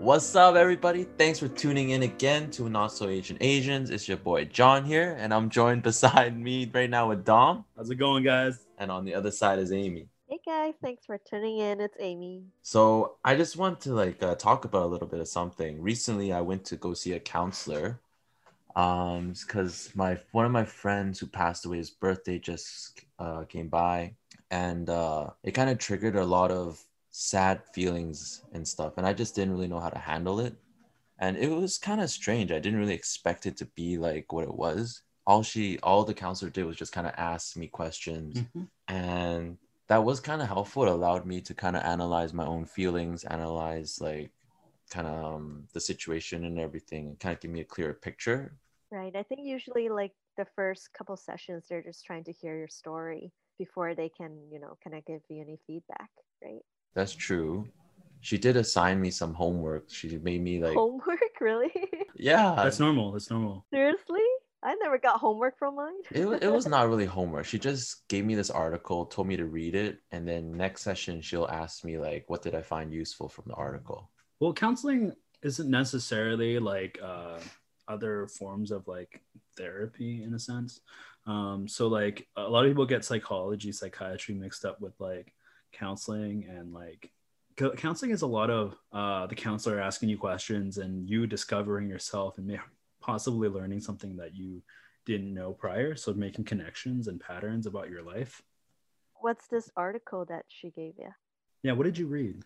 What's up, everybody? Thanks for tuning in again to Not So Asian Asians. It's your boy John here, and I'm joined beside me right now with Dom, How's it going, guys? and on the other side is Amy. Hey guys, thanks for tuning in. It's Amy. So I just want to like uh, talk about a little bit of something. Recently, I went to go see a counselor, um, because my one of my friends who passed away, his birthday just uh, came by, and uh, it kind of triggered a lot of sad feelings and stuff, and I just didn't really know how to handle it, and it was kind of strange. I didn't really expect it to be like what it was. All she, all the counselor did was just kind of ask me questions and that was kind of helpful. It allowed me to kind of analyze my own feelings, analyze like kind of um, the situation and everything, and kind of give me a clearer picture. Right. I think usually like the first couple sessions they're just trying to hear your story before they can, you know, kind of give you any feedback, right? That's true. She did assign me some homework. She made me like, homework, really? yeah, That's normal. That's normal. Seriously? I never got homework from mine. it, it was not really homework. She just gave me this article, told me to read it, and then next session she'll ask me like, what did I find useful from the article? Well, counseling isn't necessarily like uh, other forms of like therapy in a sense. Um, so like a lot of people get psychology, psychiatry mixed up with like counseling and like co- counseling is a lot of uh, the counselor asking you questions and you discovering yourself and may- possibly learning something that you didn't know prior. So making connections and patterns about your life. What's this article that she gave you? Yeah. What did you read?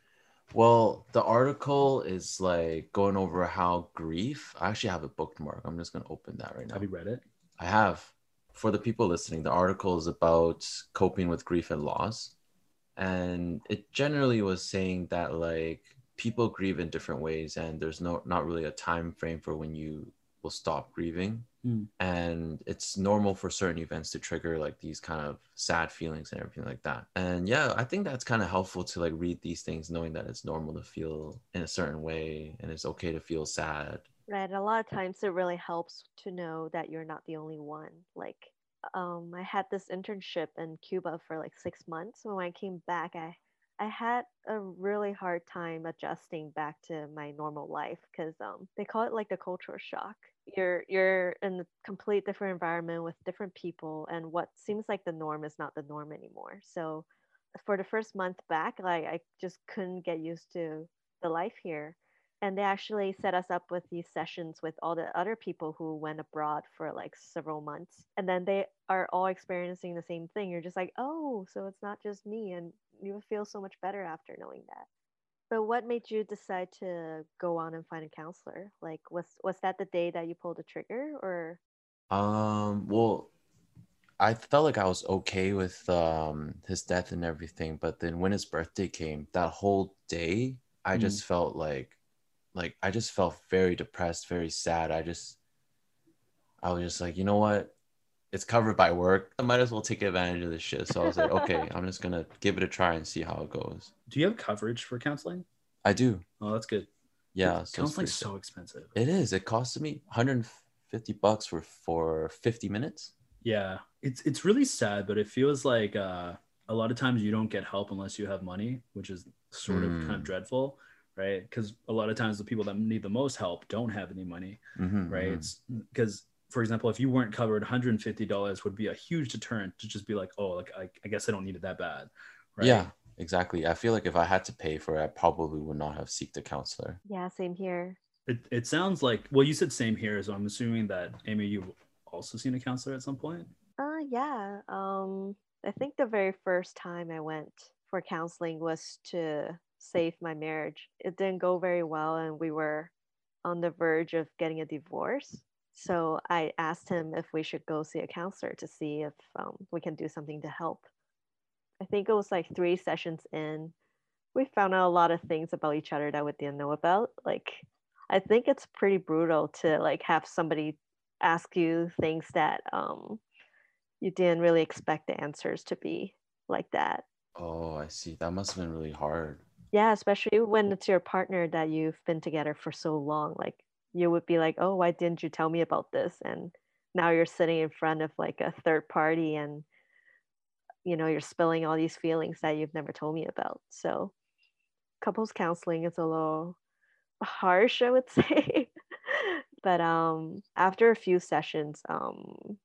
Well, the article is like going over how grief. I actually have a bookmark. I'm just gonna open that right now. Have you read it? I have. For the people listening, the article is about coping with grief and loss. And it generally was saying that like people grieve in different ways and there's no not really a time frame for when you will stop grieving. Mm. And it's normal for certain events to trigger like these kind of sad feelings and everything like that. And yeah, I think that's kind of helpful to like read these things knowing that it's normal to feel in a certain way and it's okay to feel sad Right. A lot of times it really helps to know that you're not the only one. Like, um, I had this internship in Cuba for like six months. When I came back, I I had a really hard time adjusting back to my normal life because um, they call it like the cultural shock. You're you're in a complete different environment with different people, and what seems like the norm is not the norm anymore. So, for the first month back, like I just couldn't get used to the life here and they actually set us up with these sessions with all the other people who went abroad for like several months and then they are all experiencing the same thing. You're just like oh so it's not just me and you feel so much better after knowing that. But what made you decide to go on and find a counselor? Like was was that the day that you pulled the trigger or? Um, well, I felt like I was okay with um his death and everything, but then when his birthday came, that whole day, I Mm. just felt like like I just felt very depressed, very sad. I just I was just like, you know what? It's covered by work. I might as well take advantage of this shit. So I was like, okay, I'm just gonna give it a try and see how it goes. Do you have coverage for counseling? I do. Oh, that's good. Yeah. so counseling's so expensive. it is. It costed me 150 bucks for for 50 minutes. Yeah, it's it's really sad, but it feels like uh, a lot of times you don't get help unless you have money, which is sort of kind of Mm. dreadful, right? Because a lot of times the people that need the most help don't have any money, Mhm, right? It's because, for example, if you weren't covered, 150 dollars would be a huge deterrent to just be like, oh, like I, I guess I don't need it that bad, right? Yeah, exactly. I feel like if I had to pay for it, I probably would not have seeked a counselor. yeah same here It, it sounds like well, you said same here, so I'm assuming that Amy, you've also seen a counselor at some point. Uh, yeah. Um, I think the very first time I went for counseling was to save my marriage. It didn't go very well, and we were on the verge of getting a divorce. So I asked him if we should go see a counselor to see if um, we can do something to help. I think it was like three sessions in. We found out a lot of things about each other that we didn't know about. Like, I think it's pretty brutal to like have somebody ask you things that um, you didn't really expect the answers to be like that. Oh, I see. That must have been really hard. Yeah, especially when it's your partner that you've been together for so long. Like you would be like, "Oh, why didn't you tell me about this?" And now you're sitting in front of like a third party and you know, you're spilling all these feelings that you've never told me about. So couples counseling is a little harsh, I would say. but um after a few sessions, um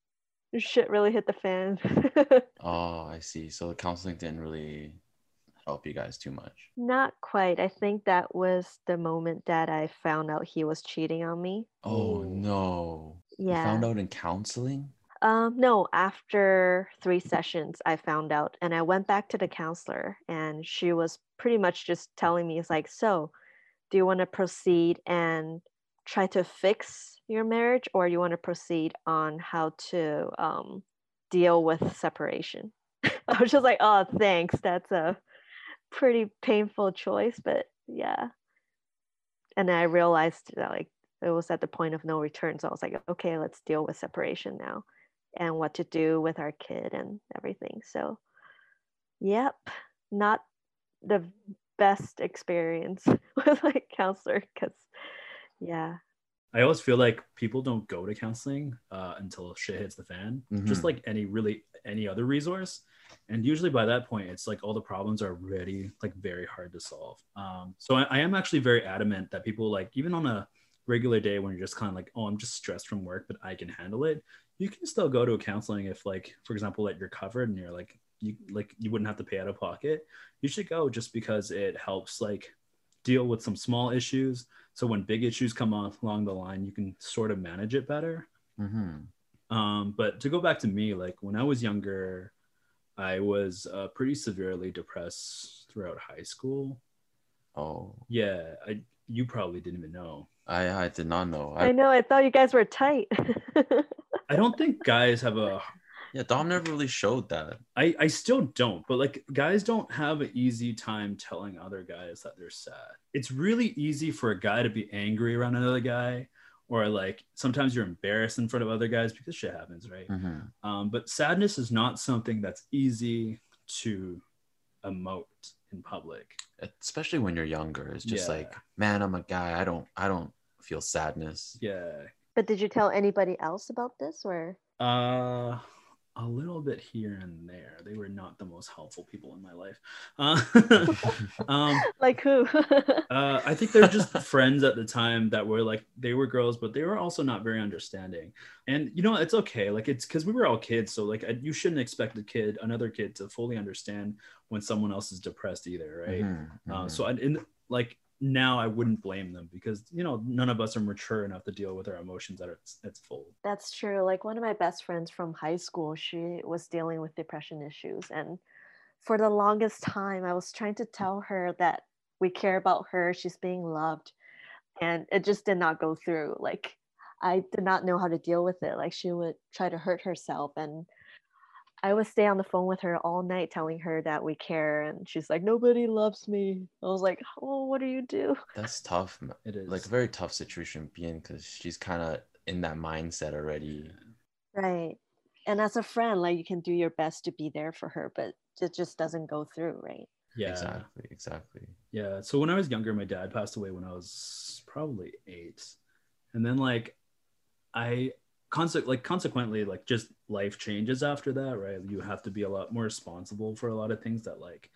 shit really hit the fan. Oh, I see. So the counseling didn't really help you guys too much. Not quite. I think that was the moment that I found out he was cheating on me. Oh no. You Yeah. found out in counseling? Um, no, after three sessions, I found out, and I went back to the counselor, and she was pretty much just telling me, "It's like, so, do you want to proceed and try to fix your marriage, or you want to proceed on how to um, deal with separation?" I was just like, "Oh, thanks. That's a pretty painful choice, but yeah." And then I realized that like it was at the point of no return, so I was like, "Okay, let's deal with separation now." and what to do with our kid and everything. So, yep, not the best experience with like counselor because, yeah, I always feel like people don't go to counseling uh, until shit hits the fan, just Mhm. like any really any other resource. And usually by that point, it's like all the problems are already like very hard to solve. Um, so I, I am actually very adamant that people like even on a regular day when you're just kind of like, oh, I'm just stressed from work, but I can handle it. You can still go to a counseling if like, for example, like you're covered and you're like you like you wouldn't have to pay out of pocket. You should go just because it helps like deal with some small issues so when big issues come on along the line you can sort of manage it better Mm-hmm. Um, but to go back to me like when i was younger i was uh, pretty severely depressed throughout high school Oh, yeah i you probably didn't even know I I did not know. I I, know. I thought you guys were tight. i don't think guys have a yeah, Dom never really showed that. I, I still don't, but like guys don't have an easy time telling other guys that they're sad. It's really easy for a guy to be angry around another guy, or like sometimes you're embarrassed in front of other guys because shit happens, right? Mm-hmm. Um, but sadness is not something that's easy to emote in public. Especially when you're younger, it's just Yeah. like, man, I'm a guy. I don't I don't feel sadness. Yeah. but did you tell anybody else about this or? Uh, a little bit here and there. They were not the most helpful people in my life. Uh, um, Like who? Uh, I think they're just friends at the time that were like they were girls, but they were also not very understanding. And you know, it's okay. Like it's because we were all kids, so like I, you shouldn't expect a kid, another kid, to fully understand when someone else is depressed either, right? Mhm, Uh, mhm. so I, in like now, I wouldn't blame them because you know none of us are mature enough to deal with our emotions at its, its full. That's true. Like one of my best friends from high school, she was dealing with depression issues. And for the longest time, I was trying to tell her that we care about her, she's being loved. And it just did not go through. Like I did not know how to deal with it. Like she would try to hurt herself. And I would stay on the phone with her all night telling her that we care. And she's like, nobody loves me. I was like, oh, what do you do? That's tough. It is Like a very tough situation to be in because she's kind of in that mindset already. Right. And as a friend, like you can do your best to be there for her, but it just doesn't go through, right? yeah, Exactly. Exactly. Yeah. So when I was younger, my dad passed away when I was probably eight, and then like I conse- like consequently like just life changes after that, right? You have to be a lot more responsible for a lot of things that like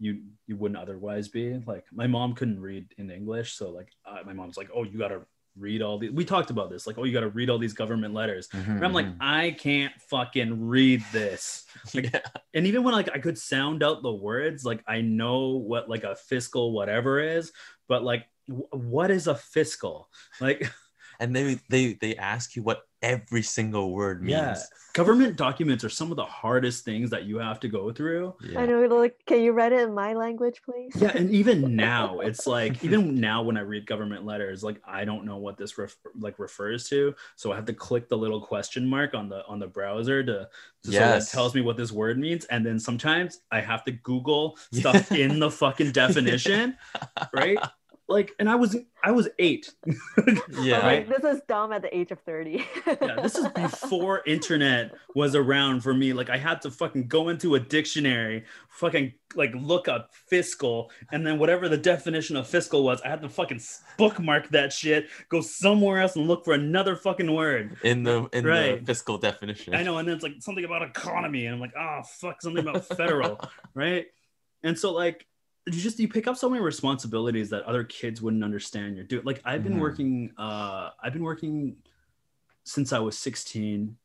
you you wouldn't otherwise be. Like my mom couldn't read in English, so like uh, my mom's like, oh, you gotta read all these. We talked about this, like, oh, you gotta read all these government letters. And I'm like, Mhm, I can't fucking read this mhm. yeah. and even when like I could sound out the words, like I know what like a fiscal whatever is, but like w- what is a fiscal? Like And they they they ask you what every single word means. Yeah. government documents are some of the hardest things that you have to go through. Yeah. I know, like, can you write it in my language, please? Yeah, and even now, it's like even now when I read government letters, like I don't know what this ref- like refers to, so I have to click the little question mark on the on the browser to, to so that tells me what this word means, and then sometimes I have to Google stuff in the fucking definition, right? Like, and I was I was eight. Yeah. Like, this is dumb at the age of 30. yeah, this is before internet was around for me. Like I had to fucking go into a dictionary, fucking like look up fiscal, and then whatever the definition of fiscal was, I had to fucking bookmark that shit, go somewhere else and look for another fucking word. in the in Right. the fiscal definition. I know, and then it's like something about economy, and I'm like, oh fuck, something about federal, right? And so like you just you pick up so many responsibilities that other kids wouldn't understand you're doing like i've been Mhm. working uh i've been working since i was 16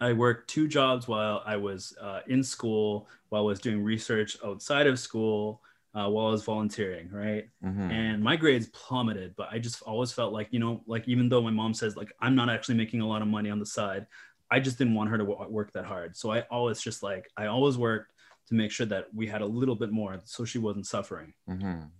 i worked two jobs while i was uh, in school while i was doing research outside of school uh, while i was volunteering right Mhm. and my grades plummeted but i just always felt like you know like even though my mom says like i'm not actually making a lot of money on the side i just didn't want her to wo- work that hard so i always just like i always worked to make sure that we had a little bit more so she wasn't suffering. Mhm.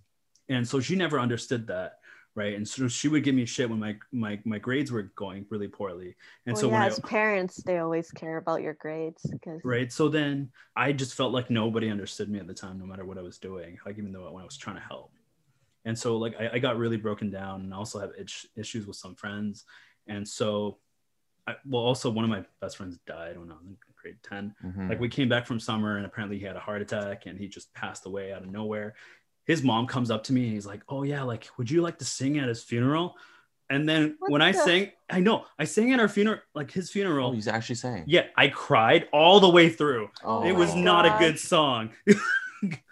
and so she never understood that right? And so she would give me shit when my my, my grades were going really poorly. And well, so yeah, when I, as parents, they always care about your grades because right. So then i just felt like nobody understood me at the time no matter what i was doing like even though when i was trying to help. And so like i, I got really broken down and also have itch, issues with some friends. And so I, well also one of my best friends died when i was in grade 10 Mhm. like we came back from summer and apparently he had a heart attack and he just passed away out of nowhere his mom comes up to me and he's like oh yeah like would you like to sing at his funeral and then What when i the- sang i know i sang at our funeral like his funeral oh, he's actually saying. yeah, I cried all the way through. Oh it was my not a good song.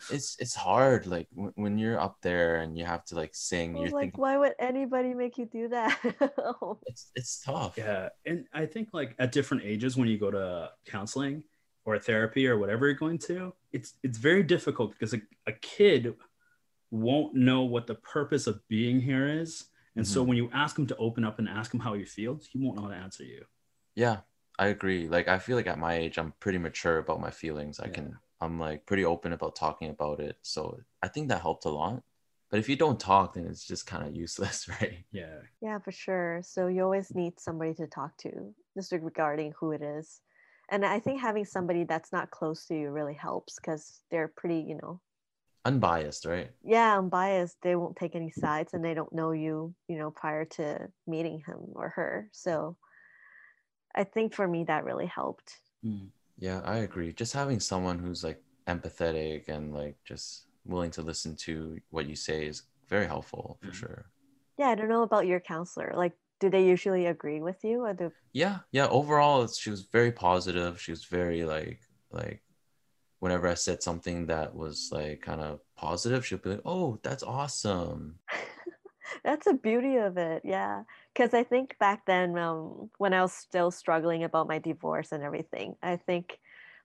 It's it's hard. Like w- when you're up there and you have to like sing, I you're like, thinking why would anybody make you do that? it's it's tough. yeah, and I think like at different ages when you go to counseling or therapy or whatever you're going to, it's it's very difficult because a, a kid won't know what the purpose of being here is. And so Mhm. when you ask him to open up and ask him how he feels, he won't know how to answer you. Yeah, I agree. Like I feel like at my age, I'm pretty mature about my feelings. I Yeah. can, I'm like pretty open about talking about it. So I think that helped a lot. But if you don't talk, then it's just kind of useless, right? Yeah. yeah, for sure. So you always need somebody to talk to, just regarding who it is. And I think having somebody that's not close to you really helps because they're pretty, you know, Unbiased, right? yeah, unbiased. They won't take any sides and they don't know you, you know, prior to meeting him or her. So I think for me, that really helped. Mm. Yeah, I agree. Just having someone who's like empathetic and like just willing to listen to what you say is very helpful for Mhm. sure. Yeah, I don't know about your counselor. Like, do they usually agree with you or do Yeah, yeah. Overall, it's- she was very positive. She was very like like whenever I said something that was like kind of positive, she'd be like, "Oh, that's awesome." That's the beauty of it, yeah. Because I think back then, um, when I was still struggling about my divorce and everything, I think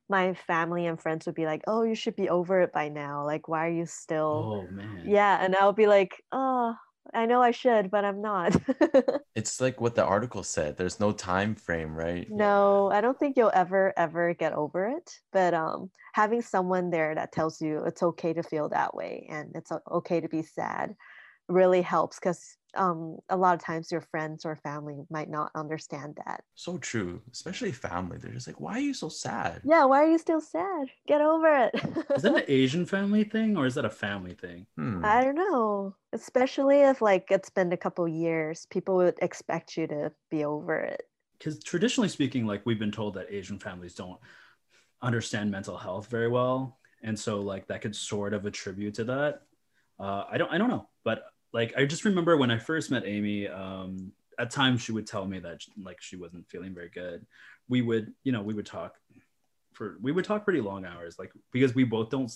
my family and friends would be like, "Oh, you should be over it by now. Like, why are you still?" Oh man. Yeah, and I'll be like, "Oh, I know I should, but I'm not." It's like what the article said. There's no time frame, right? no, I don't think you'll ever, ever get over it. But um, having someone there that tells you it's okay to feel that way and it's okay to be sad really helps because um, a lot of times your friends or family might not understand that. So true. Especially family. They're just like, "Why are you so sad?" Yeah, why are you still sad? Get over it. Is that an Asian family thing or is that a family thing? Hmm. I don't know. Especially if like it's been a couple years, people would expect you to be over it. because traditionally speaking, like we've been told that Asian families don't understand mental health very well, and so like that could sort of attribute to that. Uh, I don't, I don't know, but like I just remember when I first met Amy. Um, at times she would tell me that like she wasn't feeling very good. We would, you know, we would talk for we would talk pretty long hours, like because we both don't.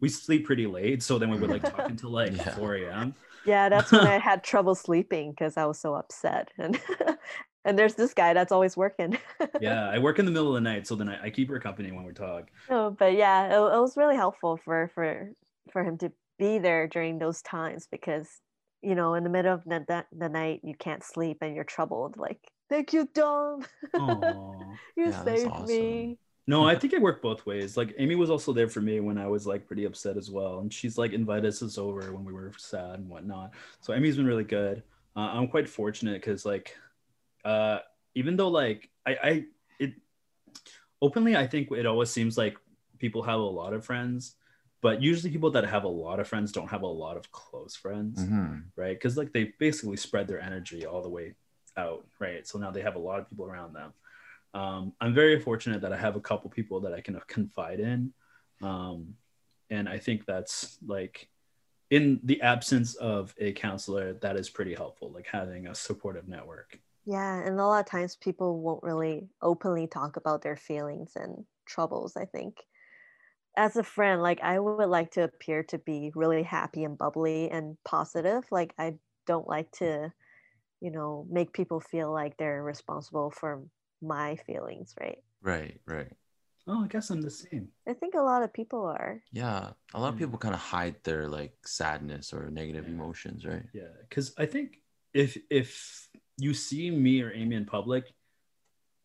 We sleep pretty late, so then we would like talk until like Yeah. 4 a.m. Yeah, that's when I had trouble sleeping because I was so upset. And and there's this guy that's always working. Yeah, I work in the middle of the night, so then I, I keep her company when we talk. No, but yeah, it, it was really helpful for for for him to be there during those times because you know in the middle of the, the, the night you can't sleep and you're troubled. Like, thank you, Dom. You Yeah, that's saved awesome. me. No, I think it worked both ways. Like Amy was also there for me when I was like pretty upset as well, and she's like invited us over when we were sad and whatnot. So Amy's been really good. Uh, I'm quite fortunate because like, uh, even though like I, I it openly I think it always seems like people have a lot of friends, but usually people that have a lot of friends don't have a lot of close friends, Mhm. right? Because like they basically spread their energy all the way out, right? So now they have a lot of people around them um, I'm very fortunate that I have a couple people that I can confide in. Um, and I think that's like in the absence of a counselor, that is pretty helpful, like having a supportive network. Yeah, and a lot of times people won't really openly talk about their feelings and troubles, I think. As a friend, like I would like to appear to be really happy and bubbly and positive. Like I don't like to, you know, make people feel like they're responsible for my feelings, right? Right, right. Oh, I guess I'm the same. I think a lot of people are. Yeah, a lot of Mm. people kind of hide their like sadness or negative Yeah. emotions, right? Yeah, because I think if if you see me or Amy in public,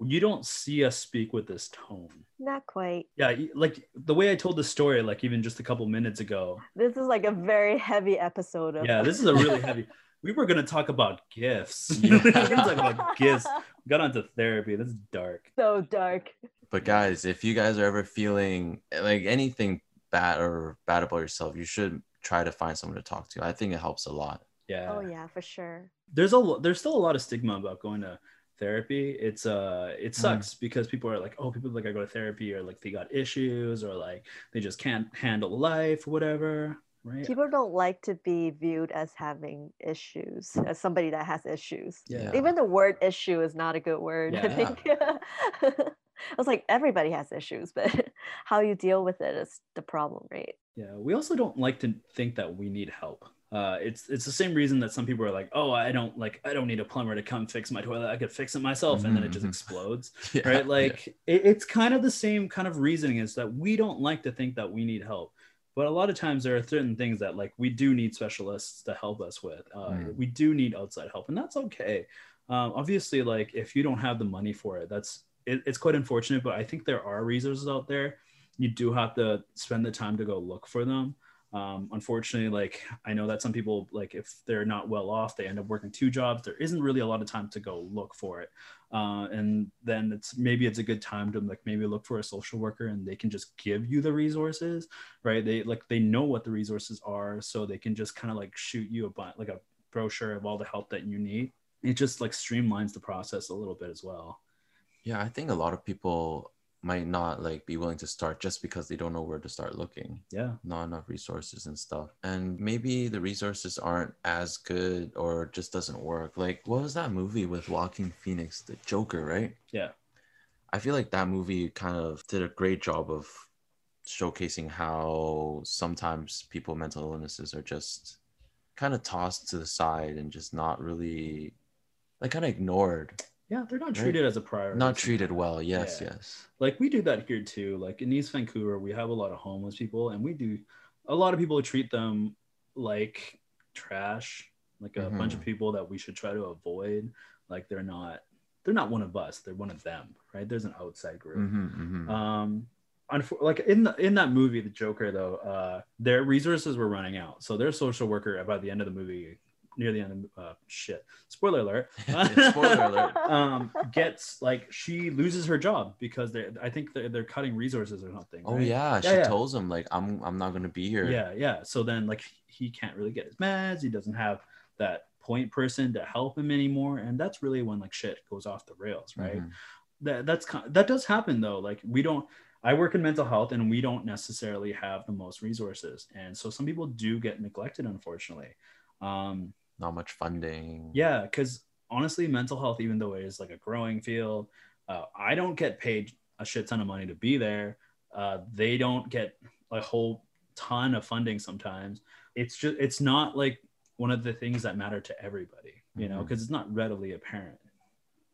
you don't see us speak with this tone. Not quite. Yeah, like the way I told the story, like even just a couple minutes ago. This is like a very heavy episode of Yeah, this is a really heavy. We were gonna talk about gifts. Yeah. we were gonna talk about gifts. We got onto therapy. This is dark. so dark. But guys, if you guys are ever feeling eh, like anything bad or bad about yourself, you should try to find someone to talk to. I think it helps a lot. Yeah. Oh yeah, for sure. there's a lo- there's still a lot of stigma about going to therapy it's uh Mm. it sucks because people are like oh people like i go to therapy or like they got issues or like they just can't handle life whatever right People don't like to be viewed as having issues, as somebody that has issues. yeah Even the word issue is not a good word. I Yeah. think. I was like, everybody has issues, but how you deal with it is the problem, right? yeah we also don't like to think that we need help uh it's it's the same reason that some people are like oh i don't like i don't need a plumber to come fix my toilet i could fix it myself and then it just Mhm. explodes Yeah, right yeah. like it, it's kind of the same kind of reasoning is that we don't like to think that we need help but a lot of times there are certain things that like we do need specialists to help us with uh, Mm. we do need outside help and that's okay um, obviously like if you don't have the money for it that's it, it's quite unfortunate but i think there are resources out there you do have to spend the time to go look for them um, unfortunately like i know that some people like if they're not well off they end up working two jobs. There isn't really a lot of time to go look for it. Uh, and then it's maybe it's a good time to like maybe look for a social worker and they can just give you the resources right? They like they know what the resources are so they can just kind of like shoot you a bu- like a brochure of all the help that you need. It just like streamlines the process a little bit as well. Yeah, I think a lot of people might not like be willing to start just because they don't know where to start looking. yeah Not enough resources and stuff. And maybe the resources aren't as good or just doesn't work. Like what was that movie with Joaquin Phoenix, the Joker, right? yeah I feel like that movie kind of did a great job of showcasing how sometimes people mental illnesses are just kind of tossed to the side and just not really like kind of ignored, yeah they're not Right. treated as a priority. Not treated well. Yes, Yeah. yes. like we do that here too. Like in east vancouver we have a lot of homeless people and we do a lot of people treat them like trash like a bunch of people that we should try to avoid. Like they're not they're not one of us. They're one of them right? There's an outside group. Mm-hmm, um unfor- like in the in that movie the joker though uh their resources were running out. So their social worker by the end of the movie near the end of uh shit spoiler alert Spoiler alert. um gets like she loses her job because they i think they're, they're cutting resources or something Oh right? yeah, she Yeah, yeah. tells him like I'm I'm not gonna be here. yeah yeah so then like he can't really get his meds he doesn't have that point person to help him anymore and that's really when like shit goes off the rails right Mhm. that that's that does happen though like we don't i work in mental health and we don't necessarily have the most resources and so some people do get neglected unfortunately um Not much funding. yeah because honestly mental health even though it is like a growing field uh, i don't get paid a shit ton of money to be there uh, they don't get a whole ton of funding sometimes it's just it's not like one of the things that matter to everybody you know Mhm. because it's not readily apparent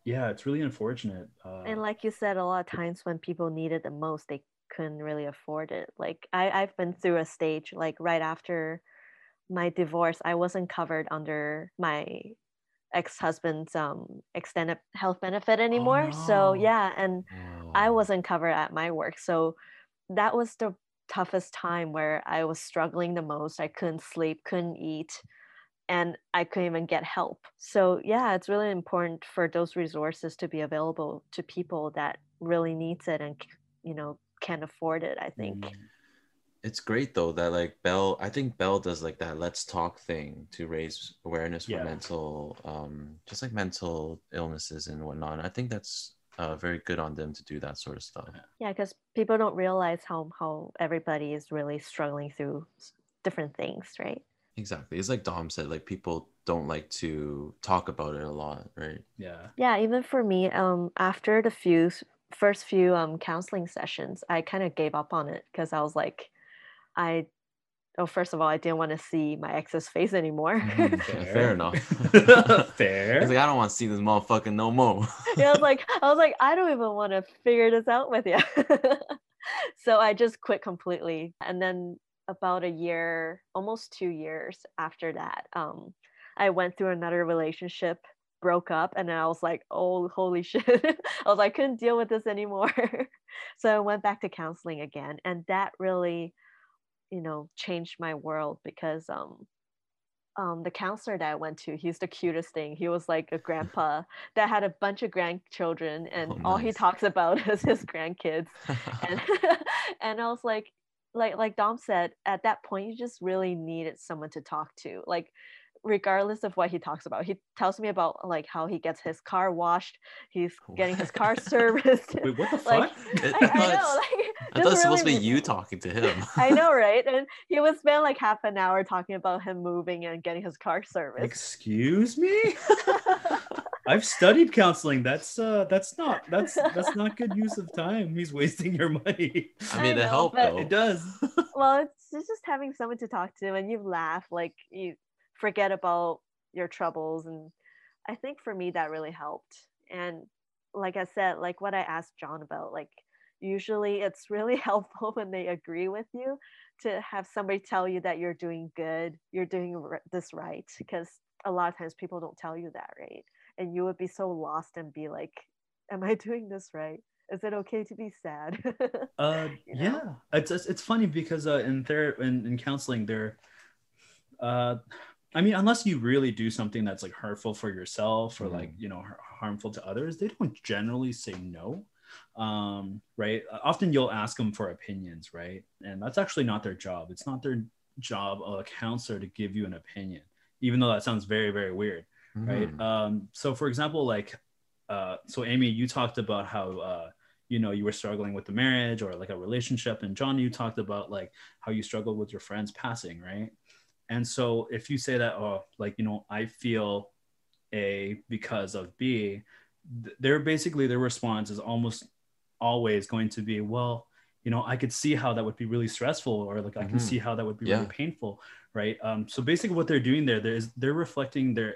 yeah it's really unfortunate uh, and like you said, a lot of times when people need it the most, they couldn't really afford it. Like I, I've been through a stage like right after my divorce, I wasn't covered under my ex-husband's um extended health benefit anymore. So no. yeah, and I Oh. wasn't covered at my work. So that was the toughest time where I was struggling the most. I couldn't sleep, couldn't eat, and I couldn't even get help. So yeah, it's really important for those resources to be available to people that really needs it and you know can afford it. I think. mm, It's great though that like Bell. I think Bell does like that let's talk thing to raise awareness for Yeah. mental, um, just like mental illnesses and whatnot. I think that's uh, very good on them to do that sort of stuff. Yeah, because people don't realize how how everybody is really struggling through different things, right? Exactly. It's like Dom said, like people don't like to talk about it a lot, right? yeah Yeah, even for me, um, after the few first few um counseling sessions, I kind of gave up on it because I was like, I oh, first of all, I didn't want to see my ex's face anymore. Mhm, fair, fair enough. Fair. He's like, I don't want to see this motherfucker no more. yeah, I was like, I was like, I don't even want to figure this out with you. so I just quit completely. And then about a year, almost two years after that, um, I went through another relationship, broke up, and then I was like, oh, holy shit. I was like, I couldn't deal with this anymore. so I went back to counseling again. And that really, you know, changed my world because um um, the counselor that I went to, he's the cutest thing. He was like a grandpa that had a bunch of grandchildren, and Oh, all he talks about is his grandkids. And and I was like, like like Dom said, at that point, you just really needed someone to talk to. Like, regardless of what he talks about, he tells me about like how he gets his car washed, he's getting his car serviced. Wait, what the fuck? Like, It- I, I I thought know, it's- like I thought just it's supposed to be you talking to him. I know, right? And he would spend like half an hour talking about him moving and getting his car serviced. Excuse me? I've studied counseling. That's uh that's not that's that's not good use of time. He's wasting your money. I mean, I it know, helped though. It does. well, it's, it's just having someone to talk to and you laugh, like you forget about your troubles. And I think for me, that really helped. And like I said, like what I asked John about, like usually it's really helpful when they agree with you to have somebody tell you that you're doing good, you're doing r- this right. Because a lot of times people don't tell you that, right? And you would be so lost and be like, Am I doing this right? Is it okay to be sad? Uh, You know? yeah, it's, it's it's funny because uh, in therapy in, in counseling, there, uh, I mean, unless you really do something that's like hurtful for yourself or like you know harmful to others, they don't generally say no. Um, right? Often you'll ask them for opinions, right? And that's actually not their job. It's not their job of a counselor to give you an opinion, even though that sounds very very weird right Mhm. um so for example like uh so amy you talked about how uh you know you were struggling with the marriage or like a relationship and john you talked about like how you struggled with your friends passing right and so if you say that oh like you know i feel a because of b th- they're basically their response is almost always going to be well you know i could see how that would be really stressful or like i can Mhm. see how that would be Yeah. really painful right um so basically what they're doing there there's they're reflecting their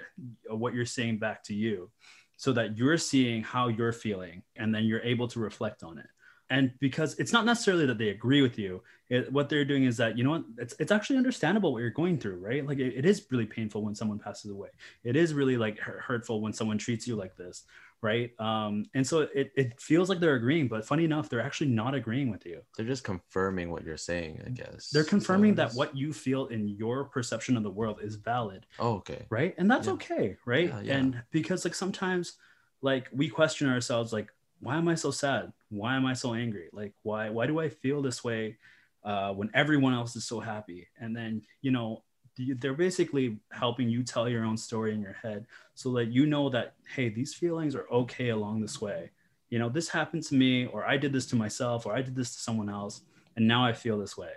uh, what you're saying back to you so that you're seeing how you're feeling and then you're able to reflect on it and because it's not necessarily that they agree with you it, what they're doing is that you know what it's, it's actually understandable what you're going through right like it, it is really painful when someone passes away it is really like hurtful when someone treats you like this right um and so it, it feels like they're agreeing but funny enough they're actually not agreeing with you They're just confirming what you're saying, I guess. they're confirming that what you feel in your perception of the world is valid Oh, okay. right and that's Yeah. okay right Yeah, yeah. and because like sometimes like we question ourselves like why am i so sad? Why am i so angry? Like why why do i feel this way uh, when everyone else is so happy? And then you know they're basically helping you tell your own story in your head so that you know that hey these feelings are okay along this way. You know this happened to me or i did this to myself or i did this to someone else and now i feel this way.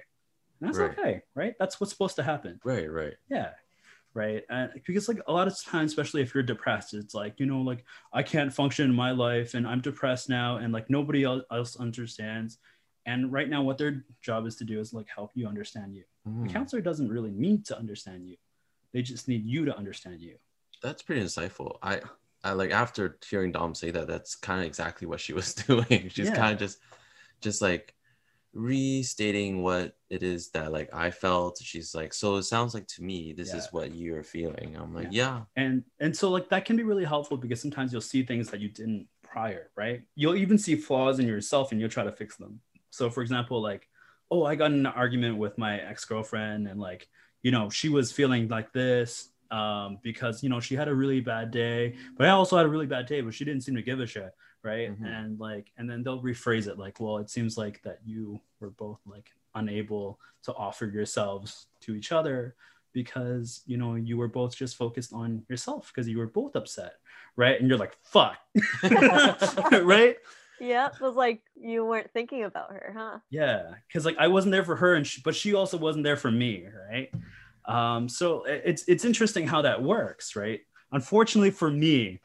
And that's Right. okay right? That's what's supposed to happen. Right, right. yeah right and because like a lot of times especially if you're depressed it's like you know like i can't function in my life and i'm depressed now and like nobody else understands and right now what their job is to do is like help you understand you the Mhm. counselor doesn't really need to understand you they just need you to understand you That's pretty insightful. I, I like after hearing Dom say that, that's kind of exactly what she was doing. She's Yeah. kind of just, just like restating what it is that like I felt. She's like, so it sounds like to me, this is what you're feeling. I'm like, yeah, and and so like that can be really helpful because sometimes you'll see things that you didn't prior right? You'll even see flaws in yourself and you'll try to fix them. So for example like oh i got in an argument with my ex-girlfriend and like you know she was feeling like this um, because you know she had a really bad day but i also had a really bad day but she didn't seem to give a shit right? Mhm. and like and then they'll rephrase it like well it seems like that you were both like unable to offer yourselves to each other because you know you were both just focused on yourself because you were both upset right? And you're like fuck. Right? Yeah, it was like you weren't thinking about her, huh? yeah because like i wasn't there for her and she, but she also wasn't there for me right? Um so it's it's interesting how that works right? Unfortunately for me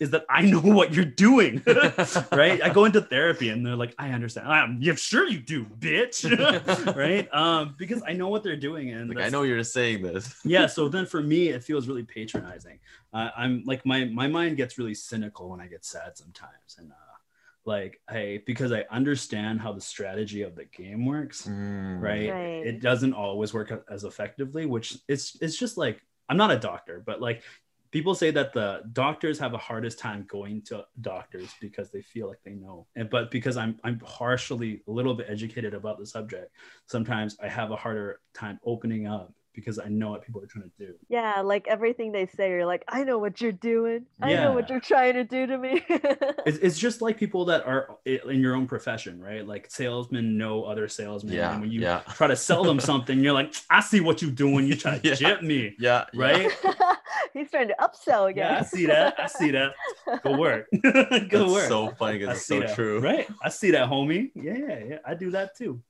is that I know what you're doing, right? I go into therapy and they're like, I understand. I'm yeah, sure you do, bitch, right? Um, because I know what they're doing, and Like I know you're just saying this. yeah. So then for me, it feels really patronizing. Uh, I'm like my my mind gets really cynical when I get sad sometimes, and uh, like I because I understand how the strategy of the game works Mm. right? Right. It doesn't always work as effectively, which it's it's just like I'm not a doctor, but like people say that the doctors have a hardest time going to doctors because they feel like they know. And but because I'm I'm partially a little bit educated about the subject, sometimes I have a harder time opening up because I know what people are trying to do. Yeah, like everything they say, you're like, I know what you're doing. I know what you're trying to do to me. It's, it's just like people that are in your own profession, right? Like salesmen know other salesmen. Yeah. And when you yeah. try to sell them something, you're like, I see what you're doing. You try to Yeah. jip me. Yeah. yeah. right? He's trying to upsell again. Yeah, I see that. I see that. Go work. Go That's work. so funny because it's so that. true. Right. I see that, homie. Yeah, yeah, yeah. I do that too.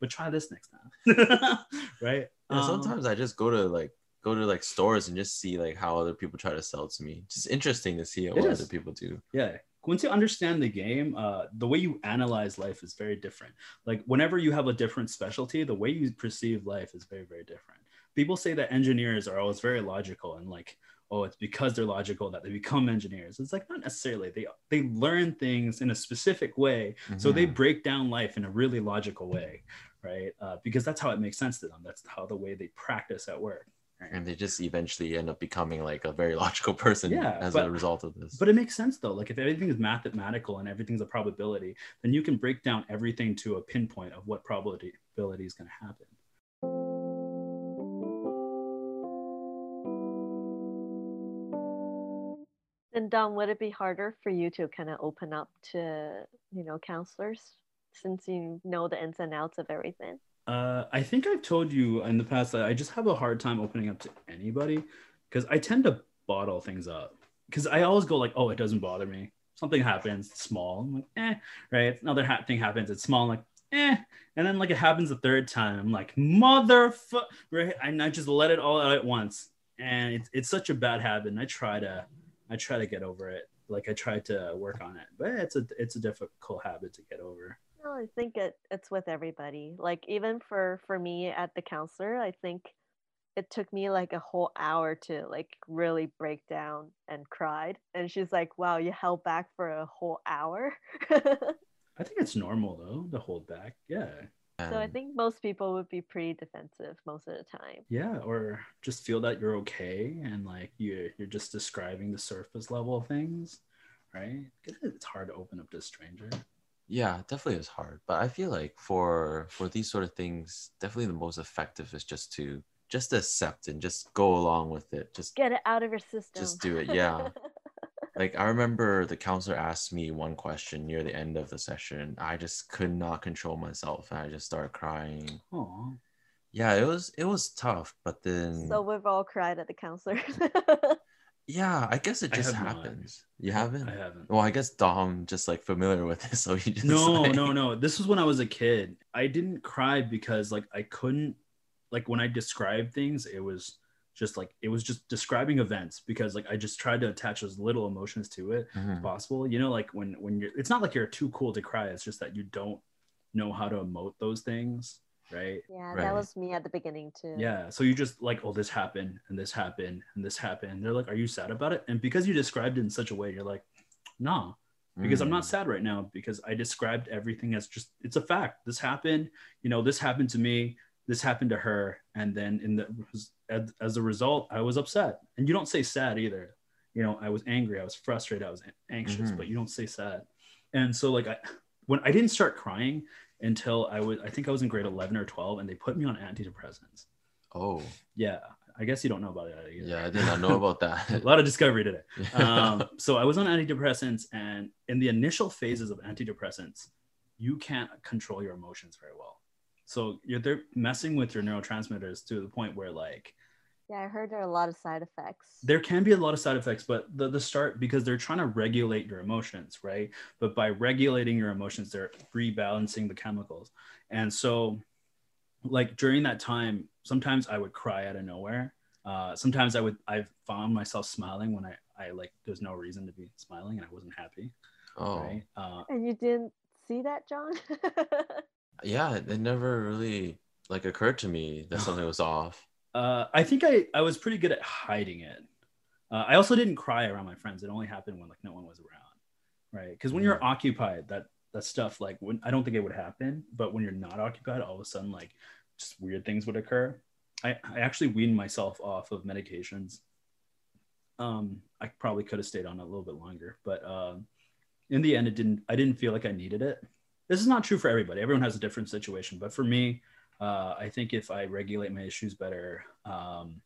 But try this next time. right. Yeah, Um, sometimes I just go to like go to like stores and just see like how other people try to sell to me. Just interesting to see It what is. other people do. yeah once you understand the game uh, the way you analyze life is very different like whenever you have a different specialty the way you perceive life is very very different people say that engineers are always very logical and like oh it's because they're logical that they become engineers it's like not necessarily they they learn things in a specific way so they Mhm. break down life in a really logical way right uh, because that's how it makes sense to them that's how the way they practice at work and they just eventually end up becoming like a very logical person Yeah, as but- a result of this. But it makes sense though. Like if everything is mathematical and everything's a probability, then you can break down everything to a pinpoint of what probability is going to happen. And Dom, would it be harder for you to kind of open up to, you know, counselors since you know the ins and outs of everything? Uh, I think I've told you in the past that I just have a hard time opening up to anybody because I tend to bottle things up. Because I always go like, "Oh, it doesn't bother me." Something happens, small. I'm like, "Eh," right? Another ha- thing happens, it's small. I'm like, "Eh," and then like it happens a third time. I'm like, "Motherfucker!" Right? And I just let it all out at once, and it's it's such a bad habit. And I try to, I try to get over it. Like I try to work on it, but it's a it's a difficult habit to get over. No, I think it, it's with everybody. Like even for for me at the counselor, I think it took me like a whole hour to like really break down and cried. And she's like, "Wow, you held back for a whole hour." I think it's normal though to hold back. Yeah. I um think most people would be pretty defensive most of the time. Yeah, or just feel that you're okay and like you you're just describing the surface level of things, right? It's hard to open up to a stranger. yeah, definitely is hard. But I feel like for for these sort of things, definitely the most effective is just to just accept and just go along with it. Just Get it out of your system. Just do it, yeah. Like I remember the counselor asked me one question near the end of the session. I just could not control myself and I just started crying. Oh, Yeah, it was it was tough, but then so we've all cried at the counselor. yeah, I guess it just have not. happens. You haven't? I haven't. Well, I guess Dom just like familiar with it, so he just No, like- no, no. This was when I was a kid. I didn't cry because like I couldn't like when I described things, it was just like it was just describing events because like I just tried to attach as little emotions to it Mhm. possible. You know, like when when you're it's not like you're too cool to cry, it's just that you don't know how to emote those things, right? yeah, Right. that was me at the beginning too. Yeah. So you just like, oh, this happened and this happened and this happened. They're like, are you sad about it? And because you described it in such a way, you're like, nah, because I'm not Mm. sad right now because I described everything as just it's a fact. This happened, you know, this happened to me, this happened to her, and then in the as, as a result, I was upset. And you don't say sad either. You know, I was angry, I was frustrated, I was anxious, Mhm. but you don't say sad. And so like I when I didn't start crying until I was I think I was in grade 11 or 12 and they put me on antidepressants. Oh, Yeah, I guess you don't know about that either. yeah, I did not know about that. a lot of discovery today. Um, so I was on antidepressants, and in the initial phases of antidepressants, you can't control your emotions very well. So you're they're messing with your neurotransmitters to the point where like Yeah, I heard there are a lot of side effects. there can be a lot of side effects, but the, the start because they're trying to regulate your emotions, right? But by regulating your emotions, they're rebalancing the chemicals. And so, like during that time, sometimes I would cry out of nowhere. Uh, sometimes I would I found myself smiling when I I like there's no reason to be smiling and I wasn't happy. Oh, Right. Uh, And you didn't see that, John? yeah. It never really like occurred to me that something was off. uh, I think I, I was pretty good at hiding it. Uh, I also didn't cry around my friends. It only happened when like no one was around, right? Because when you're occupied, that that stuff like when I don't think it would happen, but when you're not occupied, all of a sudden like just weird things would occur. I, I actually weaned myself off of medications. Um, I probably could have stayed on it a little bit longer, but um, in the end, it didn't. I didn't feel like I needed it. This is not true for everybody. Everyone has a different situation, but for me, uh, I think if I regulate my issues better, um,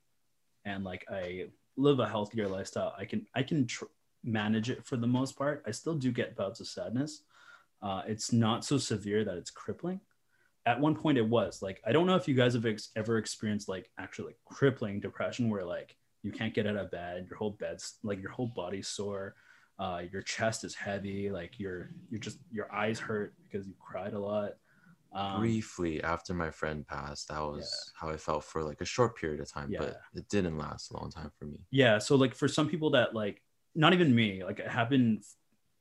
and like I live a healthier lifestyle, I can I can tr- manage it for the most part. I still do get bouts of sadness. Uh, it's not so severe that it's crippling. At one point, it was like I don't know if you guys have ex- ever experienced like actually like crippling depression, where like you can't get out of bed, your whole bed's like your whole body's sore, uh, your chest is heavy, like you're you're just your eyes hurt because you cried a lot. Um, Briefly after my friend passed, that was how I felt for like a short period of time, Yeah. but it didn't last a long time for me. yeah so like for some people that like not even me like it happened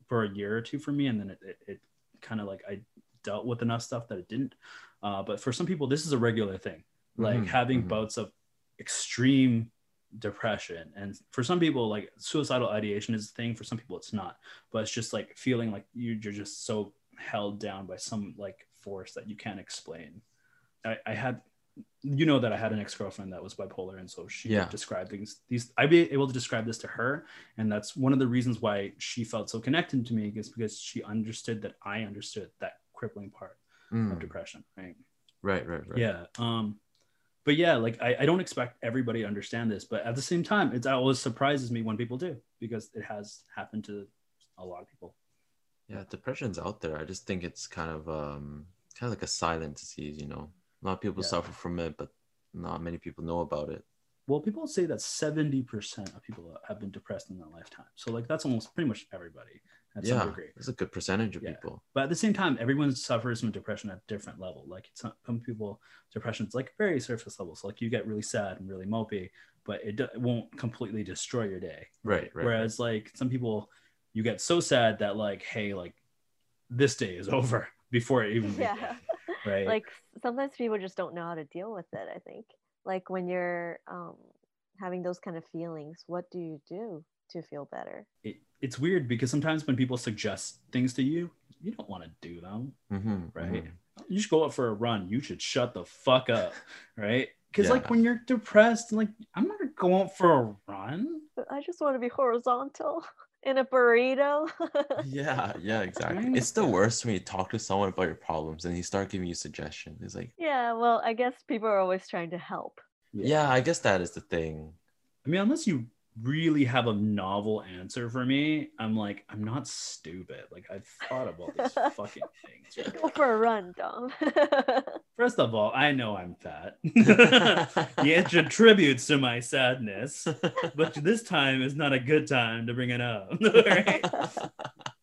for a year or two for me and then it, it, it kind of like i dealt with enough stuff that it didn't uh, but for some people this is a regular thing like Mhm, having mhm. bouts of extreme depression and for some people like suicidal ideation is a thing for some people it's not but it's just like feeling like you, you're just so held down by some like force that you can't explain i, I had you know that I had an ex girlfriend that was bipolar, and so she Yeah. would describe things. These I'd be able to describe this to her, and that's one of the reasons why she felt so connected to me is because she understood that I understood that crippling part of Mm, depression, right? Right, right, right. Yeah. Um, but yeah, like I, I don't expect everybody to understand this, but at the same time, it always surprises me when people do because it has happened to a lot of people. Yeah, depression's out there. I just think it's kind of um kind of like a silent disease, you know. A lot of people Yeah. suffer from it, but not many people know about it. Well, people say that 70% of people have been depressed in their lifetime. So like that's almost pretty much everybody at yeah, some degree. it's a good percentage of Yeah. people. But at the same time, everyone suffers from depression at different level. Like some, some people, depression's like very surface level. So like you get really sad and really mopey, but it, do, it won't completely destroy your day. Right, right. Whereas like some people, you get so sad that like, hey, like this day is over before it even began. yeah. Right. Like sometimes people just don't know how to deal with it, I think. Like when you're um, having those kind of feelings, what do you do to feel better? it, it's weird because sometimes when people suggest things to you, you don't want to do them. hmm Right. You should go out for a run. You should shut the fuck up. Right. Because like when you're depressed, like I'm not gonna go out for a run. I just want to be horizontal in a burrito. Yeah, yeah, exactly. It's the worst when you talk to someone about your problems and he start giving you suggestions. It's like, yeah, well, I guess people are always trying to help. yeah, I guess that is the thing. I mean, unless you really have a novel answer for me, I'm like, I'm not stupid. Like I've thought about these fucking things. Go for a run, Dom. First of all, I know I'm fat. Yeah, it contributes to my sadness, but this time is not a good time to bring it up. right? Right?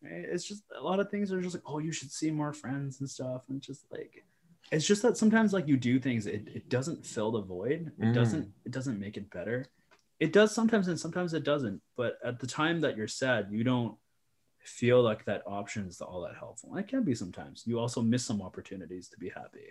It's just a lot of things are just like, oh, you should see more friends and stuff. And just like, it's just that sometimes like you do things, it, it doesn't fill the void. It Mm. doesn't, it doesn't make it better. It does sometimes and sometimes it doesn't. But at the time that you're sad, you don't feel like that option is all that helpful. And it can be sometimes. You also miss some opportunities to be happy,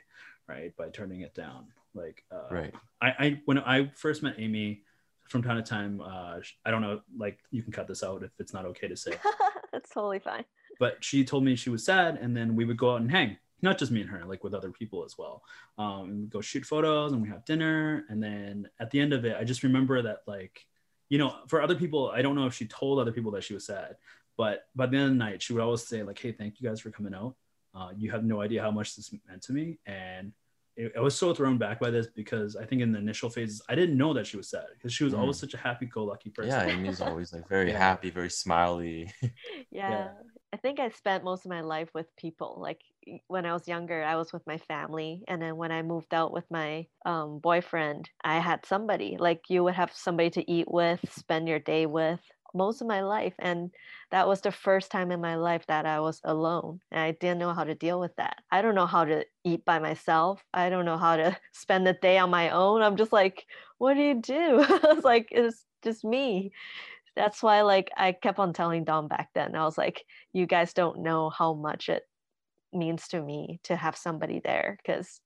right? By turning it down. Like uh, right. I, I when I first met Amy, from time to time, uh, I don't know, like you can cut this out if it's not okay to say, That's totally fine. but she told me she was sad, and then we would go out and hang, not just me and her, like with other people as well. Um, and we go shoot photos, and we have dinner, and then at the end of it, I just remember that like, you know, for other people, I don't know if she told other people that she was sad, but by the end of the night, she would always say like, "Hey, thank you guys for coming out. Uh, you have no idea how much this meant to me," and it, I was so thrown back by this because I think in the initial phases I didn't know that she was sad because she was Mm. always such a happy-go-lucky person. Yeah, Amy's always like very Yeah. happy, very smiley. Yeah. I think I spent most of my life with people. Like y- when I was younger, I was with my family. And then when I moved out with my um, boyfriend, I had somebody. Like you would have somebody to eat with, spend your day with most of my life. And that was the first time in my life that I was alone. And I didn't know how to deal with that. I don't know how to eat by myself. I don't know how to spend the day on my own. I'm just like, what do you do? it's like, it's just me. that's why like I kept on telling Dom back then. I was like, you guys don't know how much it means to me to have somebody there because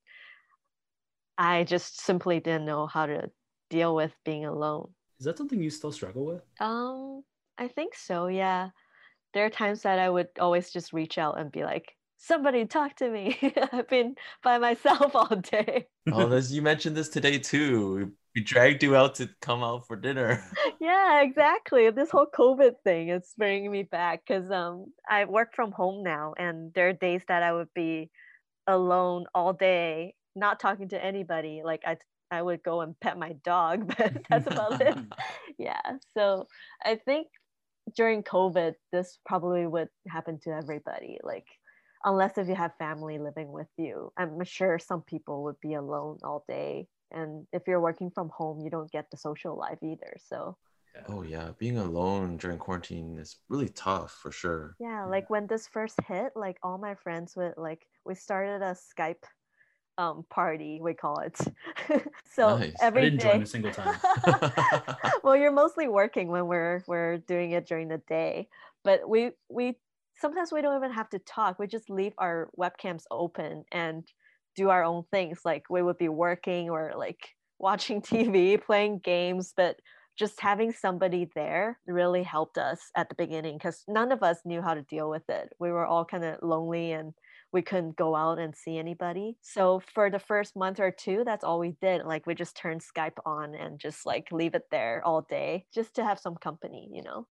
I just simply didn't know how to deal with being alone. Is that something you still struggle with? Um, I think so, yeah. There are times that I would always just reach out and be like, somebody talk to me. I've been by myself all day. oh, this, you mentioned this today too. We dragged you out to come out for dinner. yeah, exactly. This whole COVID thing is bringing me back because um I work from home now, and there are days that I would be alone all day, not talking to anybody. Like I I would go and pet my dog, but that's about it. Yeah. So I think during COVID, this probably would happen to everybody. Like unless if you have family living with you, I'm sure some people would be alone all day and if you're working from home you don't get the social life either so oh yeah being alone during quarantine is really tough for sure. Yeah like when this first hit like all my friends would like we started a skype um party we call it. So nice. every I didn't day... join a single time. Well you're mostly working when we're we're doing it during the day but we we sometimes we don't even have to talk we just leave our webcams open and do our own things like we would be working or like watching tv playing games but just having somebody there really helped us at the beginning because none of us knew how to deal with it. We were all kind of lonely and we couldn't go out and see anybody. So for the first month or two that's all we did. Like we just turned skype on and just like leave it there all day just to have some company you know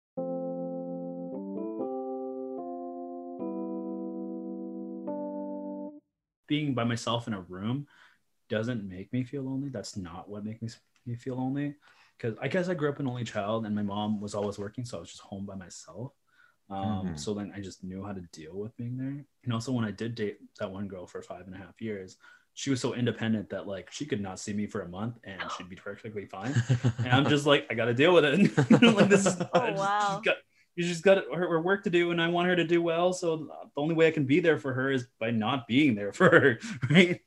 being by myself in a room doesn't make me feel lonely. That's not what makes me feel lonely. Because I guess I grew up an only child and my mom was always working, so I was just home by myself. Um, mm-hmm. So then I just knew how to deal with being there. And also, when I did date that one girl for five and a half years, she was so independent that like she could not see me for a month and she'd be perfectly fine. and I'm just like, I got to deal with it. like this is, oh, wow. Got, she's got her, work to do and I want her to do well. So the only way I can be there for her is by not being there for her, right?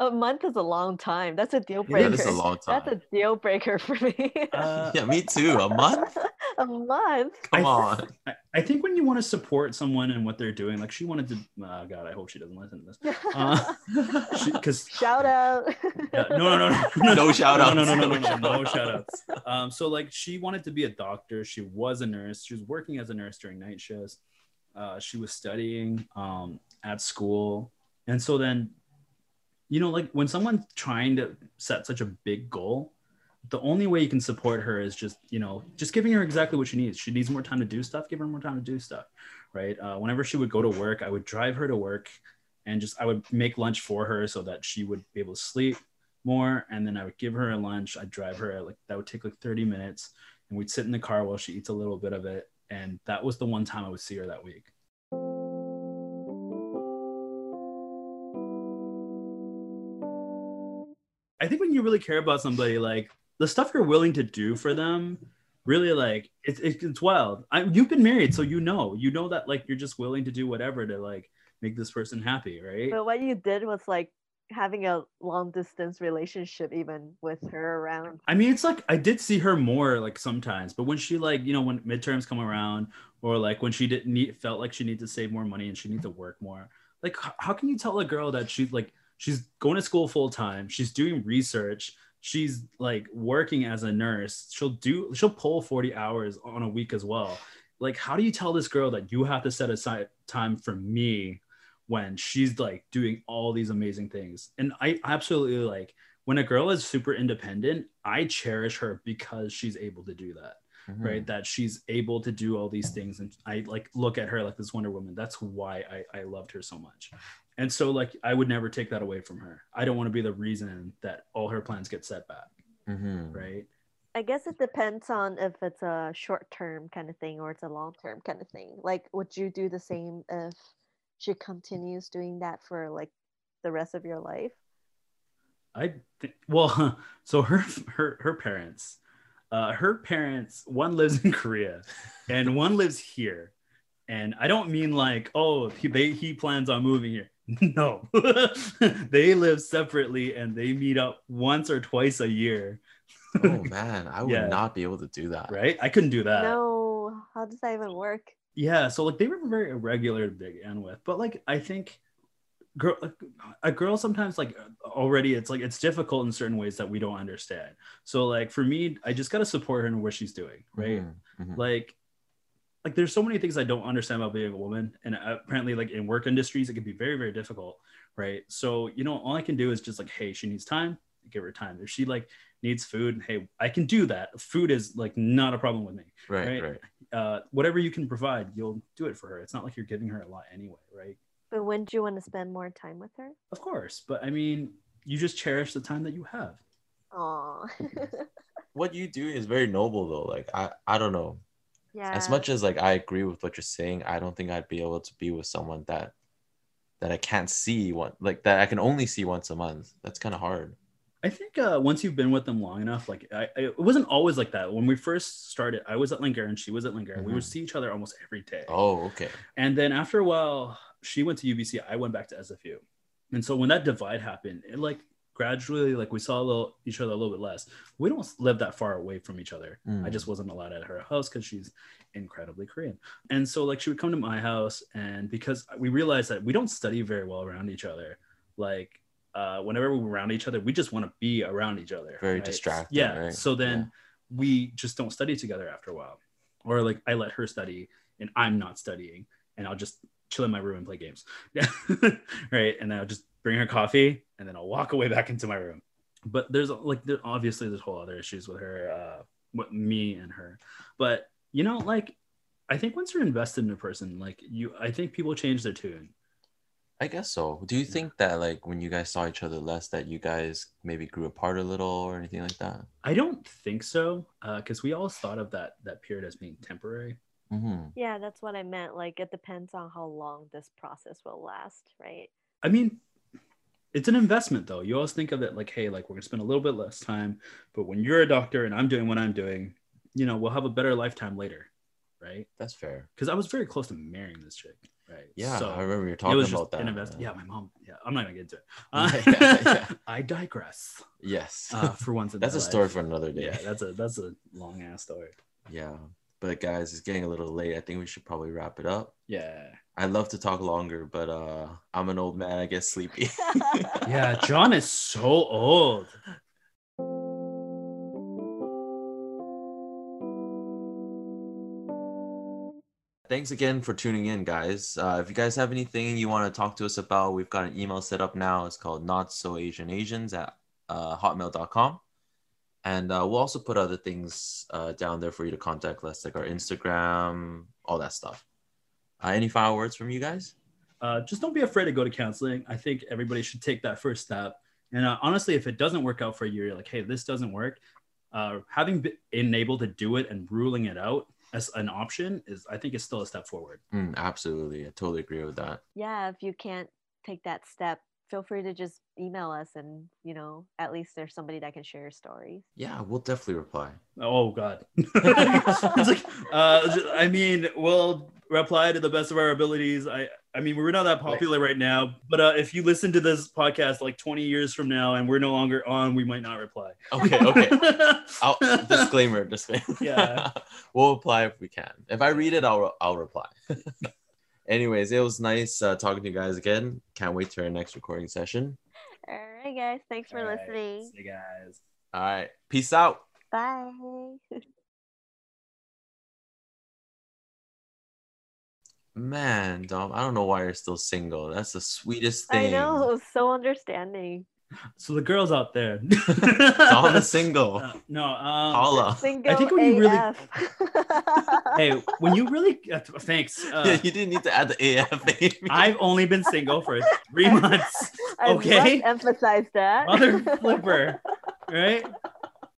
a month is a long time. That's a deal breaker. Yeah, that's a long time. That's a deal breaker for me. Uh, yeah, me too. A month? a month. Come I, on. I, I, think when you want to support someone and what they're doing, like she wanted to. Oh God, I hope she doesn't listen to this. Because uh, shout out. Yeah, no, no, no, no, no, no shout outs. No, no, no, no, no, no, no shout outs. Um, so like she wanted to be a doctor. She was a nurse. She was working as a nurse during night shifts. Uh, she was studying um, at school, and so then you know, like when someone's trying to set such a big goal, the only way you can support her is just, you know, just giving her exactly what she needs. She needs more time to do stuff, give her more time to do stuff, right? Uh, whenever she would go to work, I would drive her to work and just, I would make lunch for her so that she would be able to sleep more. And then I would give her a lunch. I'd drive her, like, that would take like 30 minutes. And we'd sit in the car while she eats a little bit of it. And that was the one time I would see her that week. I think when you really care about somebody, like the stuff you're willing to do for them, really like it's it's wild. I, you've been married, so you know, you know that like you're just willing to do whatever to like make this person happy, right? But what you did was like having a long distance relationship even with her around. I mean, it's like I did see her more like sometimes, but when she like, you know, when midterms come around or like when she didn't need felt like she needed to save more money and she needed to work more. Like how can you tell a girl that she's like she's going to school full time she's doing research she's like working as a nurse she'll do she'll pull 40 hours on a week as well. Like how do you tell this girl that you have to set aside time for me when she's like doing all these amazing things? And i absolutely like when a girl is super independent i cherish her because she's able to do that mm-hmm. right? That she's able to do all these things. And i like look at her like this wonder woman. That's why i, I loved her so much and so like I would never take that away from her. I don't want to be the reason that all her plans get set back. Mm-hmm. Right. I guess it depends on if it's a short term kind of thing or it's a long term kind of thing. Like, would you do the same if she continues doing that for like the rest of your life? I think, well, so her her her parents, uh, her parents, one lives in Korea, and one lives here, and I don't mean like, oh, he, they he plans on moving here. No, they live separately and they meet up once or twice a year. Oh man, I would Yeah. not be able to do that. right? I couldn't do that. no, how does that even work? Yeah, so like they were very irregular to begin with, but like I think girl a girl sometimes like already it's like it's difficult in certain ways that we don't understand. So like for me, I just gotta support her in what she's doing, right? Mhm, mhm. Like like there's so many things I don't understand about being a woman, and apparently like in work industries it can be very very difficult, right? So you know all I can do is just like hey, she needs time, give her time. If she like needs food, hey, I can do that. Food is like not a problem with me right, right. right. uh, whatever you can provide, you'll do it for her. It's not like you're giving her a lot anyway, right? But when do you want to spend more time with her? Of course, but I mean, you just cherish the time that you have. Aw. What you do is very noble though. Like I, I don't know. Yeah. As much as like I agree with what you're saying, I don't think I'd be able to be with someone that that I can't see one like that I can only see once a month. That's kind of hard. I think uh, once you've been with them long enough, like I, I, it wasn't always like that. When we first started, I was at Langara and she was at Langara. We would Mhm. see each other almost every day. Oh, okay. And then after a while, she went to UBC. I went back to SFU. And so when that divide happened, it like gradually, like we saw a little, each other a little bit less. We don't live that far away from each other. I Mm. just wasn't allowed at her house because she's incredibly Korean. And so like she would come to my house, and because we realized that we don't study very well around each other, like uh, whenever we're around each other, we just want to be around each other. Very right? distracting, Yeah. right? So then we just don't study together after a while, or like I let her study and I'm not studying, and I'll just chill in my room and play games. Yeah. right. And I'll just bring her coffee, and then I'll walk away back into my room. But there's like there obviously there's whole other issues with her, uh, with me and her. But you know, like I think once you're invested in a person, like you, I think people change their tune. I guess so. Do you Yeah. think that like when you guys saw each other less, that you guys maybe grew apart a little or anything like that? I don't think so, because we always thought of that that period as being temporary. Mm-hmm. yeah, that's what I meant. Like it depends on how long this process will last, right? I mean, it's an investment though. You always think of it like, hey, like we're gonna spend a little bit less time, but when you're a doctor and I'm doing what I'm doing, you know, we'll have a better lifetime later, right? That's fair. Because I was very close to marrying this chick, right? Yeah, So I remember you're talking was about just that. an invest- yeah. Yeah, my mom. Yeah, I'm not gonna get into it. Uh, Yeah, yeah. I digress. Yes. Uh, for once, in That's a story for another day. Yeah, that's a that's a long ass story. Yeah. But guys, it's getting a little late. I think we should probably wrap it up. Yeah. I'd love to talk longer, but uh I'm an old man. I get sleepy. Yeah, John is so old. Thanks again for tuning in, guys. Uh, if you guys have anything you want to talk to us about, we've got an email set up now. It's called not so Asian Asians at uh, hotmail.com. And uh, we'll also put other things uh, down there for you to contact us, like our Instagram, all that stuff. Uh, any final words from you guys? uh, just don't be afraid to go to counseling. I think everybody should take that first step. And uh, honestly, if it doesn't work out for you, you're like, hey, this doesn't work. Uh, having been able to do it and ruling it out as an option is, I think, is still a step forward. Mm, absolutely. I totally agree with that. yeah, if you can't take that step, feel free to just email us and, you know, at least there's somebody that can share your stories. Yeah, we'll definitely reply. Oh God! it's like, uh, I mean, we'll reply to the best of our abilities. I, I mean, we're not that popular right now, but uh, if you listen to this podcast like 20 years from now and we're no longer on, we might not reply. Okay, okay. I'll, disclaimer, disclaimer. Yeah. we'll reply if we can. If I read it, I'll I'll reply. Anyways, it was nice uh, talking to you guys again. Can't wait to our next recording session. All right, guys. Thanks for All right. listening. See you guys. All right, peace out. Bye. Man, Dom, I don't know why you're still single. That's the sweetest thing. I know, so understanding. So the girls out there. Dom is single. Uh, no, um, Paula. Single think when you really- AF. hey, when you really, uh, thanks. Uh, yeah, you didn't need to add the AF. baby. I've only been single for three months. I okay. emphasize that. Mother flipper, right?